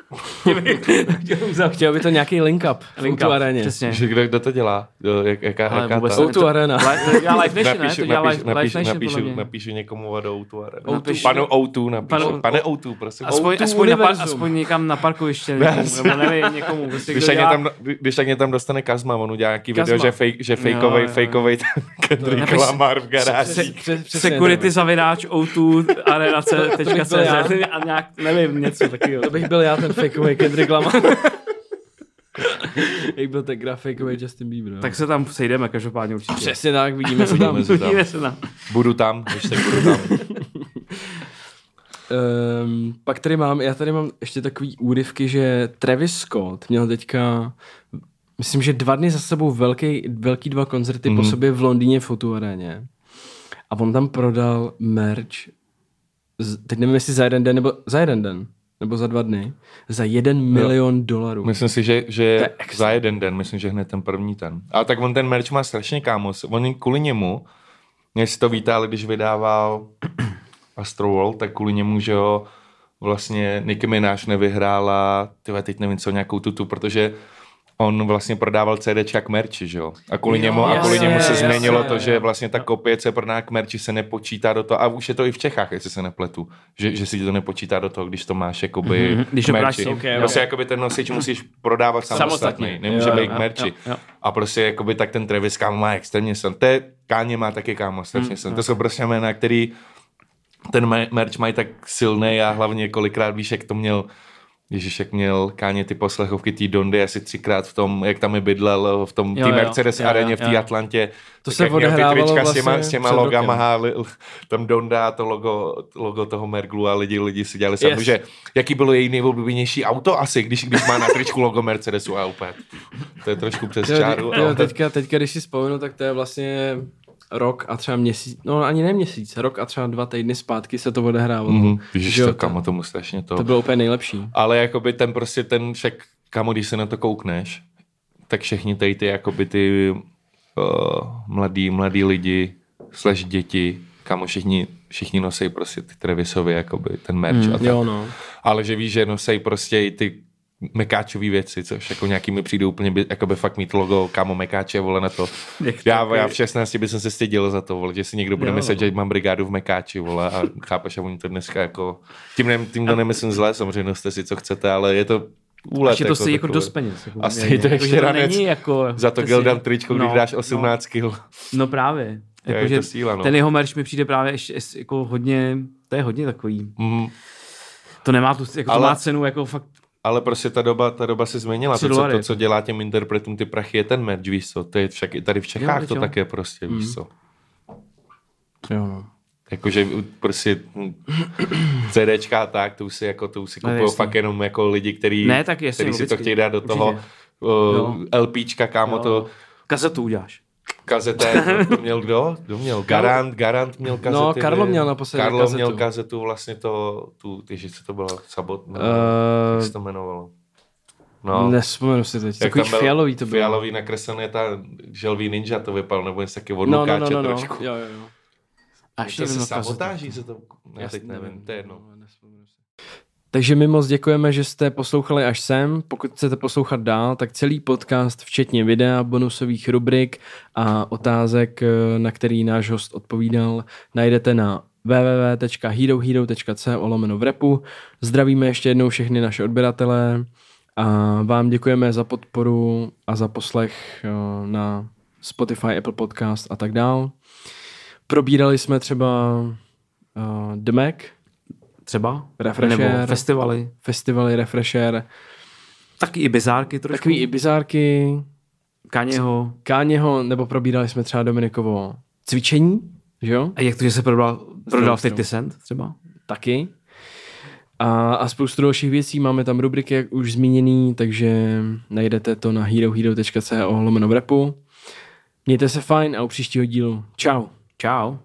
Chtěl by to nějaký link up Link up, aréně. Přesně. Že kdo, kdo to dělá? Jo, Jak, jaká, Ale jaká vůbec ta? O2 Arena. To dělá Live Nation, ne? napíšu, To dělá napíšu, napíšu, Nation, napíšu, podle mě. napíšu někomu do O2 Arena. Napiš- Panu O2 napíšu. Panu- Pane O2, prosím. Aspoň, O2 aspoň, na, par, aspoň někam na parkoviště, někomu, nebo nevím, někomu. Prostě, Když kdo tak, mě dělá, tam, když tak mě tam dostane Kazma, on udělá nějaký Kazma. video, že, fake, fakeovej, fakeovej ten Kendrick Lamar v garáži. Security zavináč O2 arena To bych byl já. a nějak, nevím, něco takového. To bych byl já, ten fakeový Kendrick Lamar. Jak byl ten grafikový Justin Bieber. no. Tak se tam sejdeme každopádně určitě. Přesně tak, vidíme se tam. Vidíme se tam. Uvidíme se tam. Budu tam, když tak budu tam. Um, pak tady mám, já tady mám ještě takový úryvky, že Travis Scott měl teďka, myslím, že dva dny za sebou velký, velký dva koncerty mm. po Mhm. sobě v Londýně v O2 aréně. A on tam prodal merch, z, teď nevím, jestli za jeden den, nebo za jeden den, nebo za dva dny, za jeden milion dolarů. Myslím si, že, že je za jeden den, myslím, že hned ten první ten. Ale tak on ten merch má strašně kámos. On kvůli němu, si to víte, ale když vydával Astroworld, tak kvůli němu, že jo, vlastně Nicki Minaj nevyhrála, tyhle, teď nevím co, nějakou tutu, protože on vlastně prodával CDčka k merči, že jo? A kvůli Jo, němu, a kvůli jasně, němu se jasně, změnilo to, že vlastně ta kopie, co je prodána k merči, se nepočítá do toho. A už je to i v Čechách, jestli se nepletu. Že, že si to nepočítá do toho, když to máš jakoby Mhm, když k to merči. si, ok, Prostě jakoby ten nosič musíš prodávat samostatný, Samostatně. nemůže Jo, být k merči. jo, jo. A prostě jakoby tak ten Travis kámo má extrémně sen. To je, Káně má taky kámo strašně sen. To jsou prostě jména, který ten me- merch mají tak silný a hlavně kolikrát víš, jak to měl Ježíš, jak měl Káně ty poslechovky té Dondy asi třikrát v tom, jak tam je bydlel, v tom Jo, tý jo, Mercedes jo, areně jo, v té jo. Atlantě. To se odehrávalo trička s vlastně těma, s těma logama, háli, tam Donda, to logo, logo toho Merglu a lidi, lidi si dělali yes. Že jaký bylo její nejoblíbenější auto asi, když, když má na tričku logo Mercedesu a úplně. To je trošku přes čáru. ale- teďka, teďka, když si vzpomenu, tak to je vlastně rok a třeba měsíc, no ani ne měsíc, rok a třeba dva týdny zpátky se to odehrávalo. Mhm, Ježiš, Že jo, to kamo, tomu strašně to... To bylo úplně nejlepší. Ale jakoby ten prostě ten však, kamo, když se na to koukneš, tak všichni tady ty jakoby ty uh, mladí, mladí lidi, slash děti, kamo, všichni, všichni nosí prostě ty Travisovy, jakoby ten merch mm, a tak. Jo, no. Ale že víš, že nosí prostě i ty mekáčové věci, což jako nějaký mi přijde úplně, by, jakoby fakt mít logo, kámo, mekáče, vole, na to. Já, já v 16 bych se styděl za to, vole, že si někdo bude Jo, myslet, že mám brigádu v mekáči, vole, a chápeš, a oni to dneska jako, tím, ne, tím to nemyslím zle, samozřejmě noste si, co chcete, ale je to úlet. Až je to si jako takové. dost peněz. Jako A stojí to jako, ještě ranec není jako, Za to si- Gildan tričko, když no, dáš 18 kg. No, no právě. Je, Jako, je že to síla, no. Ten jeho merch mi přijde právě ještě ještě jako hodně, to je hodně takový. Mm, To nemá tu, jako Ale- to má cenu jako fakt ale prostě ta doba, ta doba se změnila. To co, to, co dělá těm interpretům ty prachy, je ten merch, víš co? To je však i tady v Čechách Jo, to jo. tak je prostě, víš Mm. co? jo no. Jakože prostě hm, CDčka a tak, to už si, jako, to už si No, kupují fakt jenom jako lidi, který, Ne, tak jasně, který si to chtějí dát do Určitě. toho Jo. uh, LPčka, kámo, Jo. to kazetu uděláš. Kazete, to měl kdo? Kdo měl? Garant, Garant měl kazety. No, Karlo měl naposledy Karlo kazetu. měl kazetu vlastně to, tu, tyže co to bylo, sabot, no, Eh, jak se to jmenovalo? No, Nespomenu si teď. Takový fialový to bylo. Fialový nakreslené, ta želví ninja to vypadalo, nebo něco taky od No, no, Lukáče no, no, no. trošku. Jo, jo, jo. Až To se sabotáží se to, já teď si nevím, to je jedno. no. Takže my moc děkujeme, že jste poslouchali až sem. Pokud chcete poslouchat dál, tak celý podcast, včetně videa, bonusových rubrik a otázek, eh, na který náš host odpovídal, najdete na www.herohero.co lomeno v repu. Zdravíme ještě jednou všechny naše odběratele a vám děkujeme za podporu a za poslech eh, na Spotify, Apple Podcast a tak dál. Probírali jsme třeba uh, The Mac, Třeba? Refresher. Nebo festivaly. festivaly Refresher, Taky i bizárky trošku. takový i bizárky, Kaněho. Káněho, nebo probírali jsme třeba Dominikovo cvičení, že jo? A jak to, že se prodal, prodal Zdravou 50 Cent třeba? Taky. A, a spoustu dalších věcí, máme tam rubriky, jak už zmíněný, takže najdete to na herohero.co lomeno v repu. Mějte se fajn a u příštího dílu. Čau. Čau.